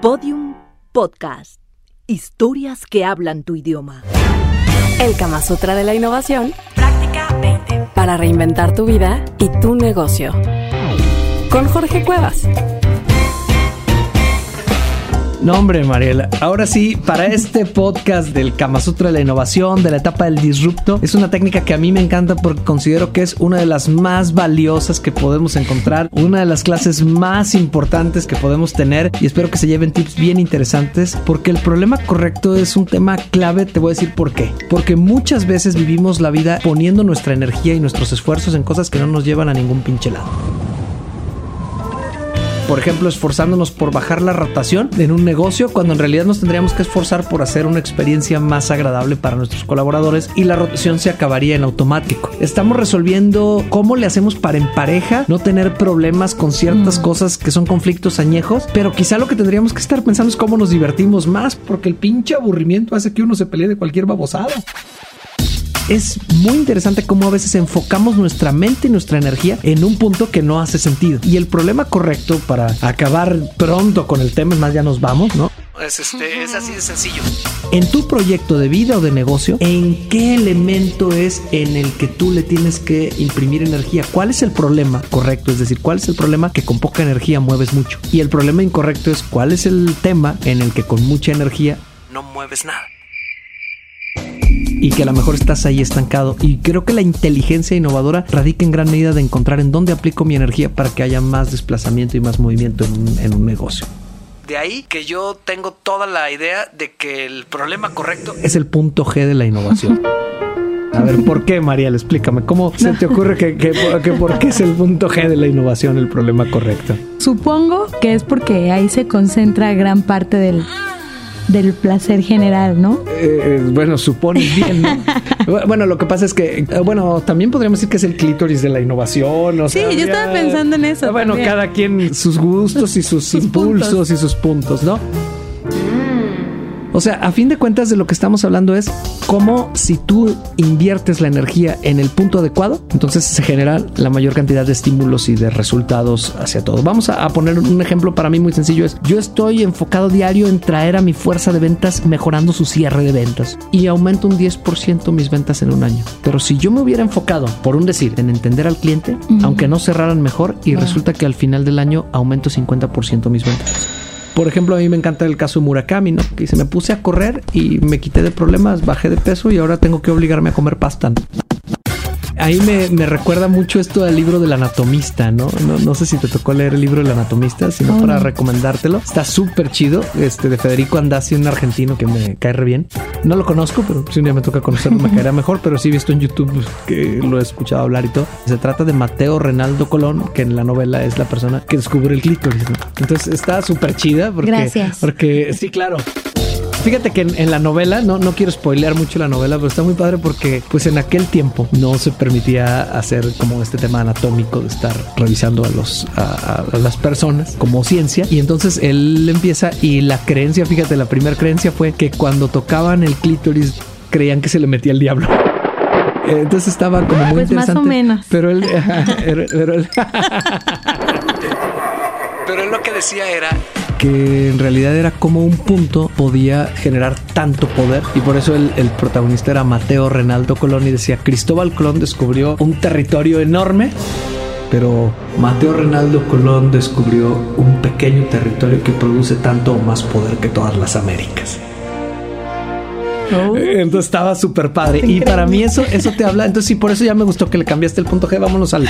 Podium Podcast. Historias que hablan tu idioma. El Kama Sutra de la Innovación. Práctica 20. Para reinventar tu vida y tu negocio. Con Jorge Cuevas. No, hombre, Mariela. Ahora sí, para este podcast del Kama Sutra de la innovación, de la etapa del disrupto, es una técnica que a mí me encanta porque considero que es una de las más valiosas que podemos encontrar, una de las clases más importantes que podemos tener y espero que se lleven tips bien interesantes porque el problema correcto es un tema clave, te voy a decir por qué. Porque muchas veces vivimos la vida poniendo nuestra energía y nuestros esfuerzos en cosas que no nos llevan a ningún pinche lado por ejemplo, esforzándonos por bajar la rotación en un negocio cuando en realidad nos tendríamos que esforzar por hacer una experiencia más agradable para nuestros colaboradores y la rotación se acabaría en automático. Estamos resolviendo cómo le hacemos para en pareja no tener problemas con ciertas cosas que son conflictos añejos, pero quizá lo que tendríamos que estar pensando es cómo nos divertimos más porque el pinche aburrimiento hace que uno se pelee de cualquier babosada es muy interesante cómo a veces enfocamos nuestra mente y nuestra energía en un punto que no hace sentido. Y el problema correcto para acabar pronto con el tema, es más, ya nos vamos, ¿no? Es, este, es así de sencillo. En tu proyecto de vida o de negocio, ¿en qué elemento es en el que tú le tienes que imprimir energía? ¿Cuál es el problema correcto? Es decir, ¿cuál es el problema que con poca energía mueves mucho? Y el problema incorrecto es cuál es el tema en el que con mucha energía no mueves nada y que a lo mejor estás ahí estancado. Y creo que la inteligencia innovadora radica en gran medida de encontrar en dónde aplico mi energía para que haya más desplazamiento y más movimiento en, un negocio. De ahí que yo tengo toda la idea de que el problema correcto es el punto G de la innovación. A ver, ¿por qué, Mariel? Explícame. ¿Cómo se te ocurre que, que, que, por qué es el punto G de la innovación el problema correcto? Supongo que es porque ahí se concentra gran parte del del placer general, ¿no? Eh, eh, bueno, supones bien, ¿no? bueno, lo que pasa es que, eh, bueno, también podríamos decir que es el clítoris de la innovación. O sí, yo estaba pensando en eso. Bueno, cada quien sus gustos y sus, impulsos y sus puntos, ¿no? O sea, a fin de cuentas de lo que estamos hablando es cómo si tú inviertes la energía en el punto adecuado, entonces se genera la mayor cantidad de estímulos y de resultados hacia todo. Vamos a, poner un ejemplo para mí muy sencillo. Es yo estoy enfocado diario en traer a mi fuerza de ventas mejorando su cierre de ventas y aumento un 10% mis ventas en un año. Pero si yo me hubiera enfocado, por un decir, en entender al cliente, aunque no cerraran mejor y resulta que al final del año aumento 50% mis ventas. Por ejemplo, a mí me encanta el caso de Murakami, ¿no? Que se me puse a correr y me quité de problemas, bajé de peso y ahora tengo que obligarme a comer pasta ahí me, recuerda mucho esto del libro del anatomista, ¿no? ¿no? sé si te tocó leer el libro del anatomista, sino para recomendártelo. Está súper chido, este de Federico Andasi, un argentino que me cae re bien. No lo conozco, pero si un día me toca conocerlo me caerá mejor, pero sí he visto en YouTube que lo he escuchado hablar y todo. Se trata de Mateo Renaldo Colón, que en la novela es la persona que descubre el clítoris. ¿no? Entonces está súper chida porque, Gracias. porque sí, claro. Fíjate que en, la novela, no, no quiero spoilear mucho la novela, pero está muy padre porque pues en aquel tiempo no se permitía hacer como este tema anatómico de estar revisando a los a, las personas como ciencia y entonces él empieza y la creencia, fíjate, la primera creencia fue que cuando tocaban el clítoris creían que se le metía el diablo. Entonces estaba como muy pues interesante. Más o menos. Pero él, pero él, pero él lo que decía era que en realidad era como un punto podía generar tanto poder y por eso el, protagonista era Mateo Renaldo Colón y decía Cristóbal Colón descubrió un territorio enorme pero Mateo Renaldo Colón descubrió un pequeño territorio que produce tanto o más poder que todas las Américas. Oh. Entonces estaba súper padre. Y para mí eso, eso te habla. Entonces, sí, por eso ya me gustó que le cambiaste el punto G. Vámonos al,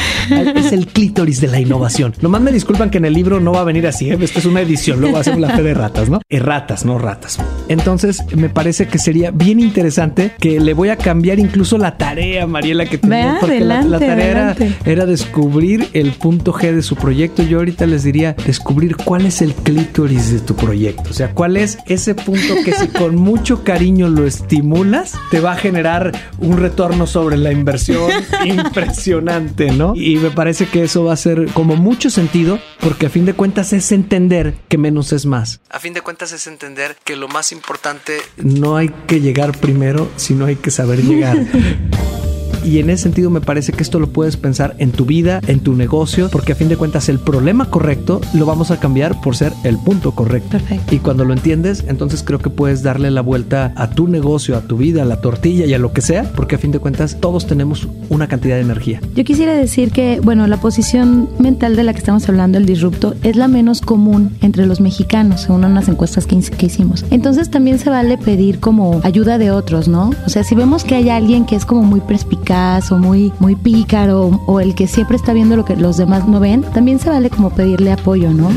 es el clítoris de la innovación. Nomás me disculpan que en el libro no va a venir así. ¿eh? Esto es una edición. Luego hacemos la fe de ratas, ¿no? Erratas, no ratas. Entonces, me parece que sería bien interesante que le voy a cambiar incluso la tarea, Mariela, que tenía. porque la, tarea era, descubrir el punto G de su proyecto. Yo ahorita les diría descubrir cuál es el clítoris de tu proyecto. O sea, cuál es ese punto que si con mucho cariño lo estimulas, te va a generar un retorno sobre la inversión impresionante, ¿no? Y me parece que eso va a ser como mucho sentido, porque a fin de cuentas es entender que menos es más. A fin de cuentas es entender que lo más importante no hay que llegar primero, sino hay que saber llegar. Y en ese sentido me parece que esto lo puedes pensar en tu vida, en tu negocio, porque a fin de cuentas el problema correcto lo vamos a cambiar por ser el punto correcto. Perfecto. Y cuando lo entiendes, entonces creo que puedes darle la vuelta a tu negocio, a tu vida, a la tortilla y a lo que sea, porque a fin de cuentas todos tenemos una cantidad de energía. Yo quisiera decir que, bueno, la posición mental de la que estamos hablando, el disrupto, es la menos común entre los mexicanos, según unas encuestas que, que hicimos. Entonces también se vale pedir como ayuda de otros, ¿no? O sea, si vemos que hay alguien que es como muy perspicaz o muy, muy pícaro o el que siempre está viendo lo que los demás no ven, también se vale como pedirle apoyo, ¿no?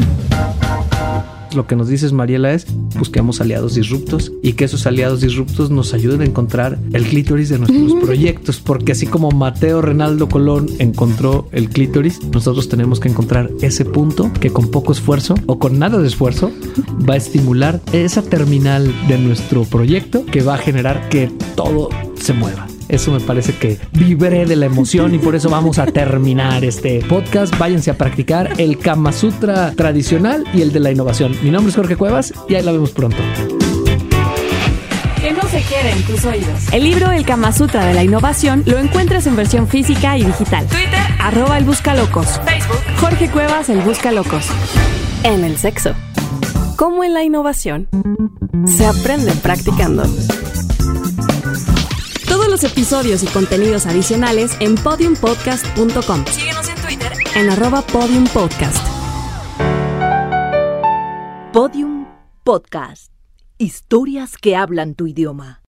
Lo que nos dices, Mariela, es busquemos aliados disruptos y que esos aliados disruptos nos ayuden a encontrar el clítoris de nuestros proyectos, porque así como Mateo Renaldo Colón encontró el clítoris, nosotros tenemos que encontrar ese punto que con poco esfuerzo o con nada de esfuerzo va a estimular esa terminal de nuestro proyecto que va a generar que todo se mueva. Eso me parece que vibré de la emoción y por eso vamos a terminar este podcast. Váyanse a practicar el Kama Sutra tradicional y el de la innovación. Mi nombre es Jorge Cuevas y ahí la vemos pronto. Que no se quede en tus oídos. El libro El Kama Sutra de la Innovación lo encuentras en versión física y digital. Twitter, arroba el Buscalocos. Facebook, Jorge Cuevas, el Buscalocos. En el sexo. Como en la innovación. Se aprende practicando. Todos los episodios y contenidos adicionales en podiumpodcast.com. Síguenos en Twitter en arroba podiumpodcast. Podium Podcast. Historias que hablan tu idioma.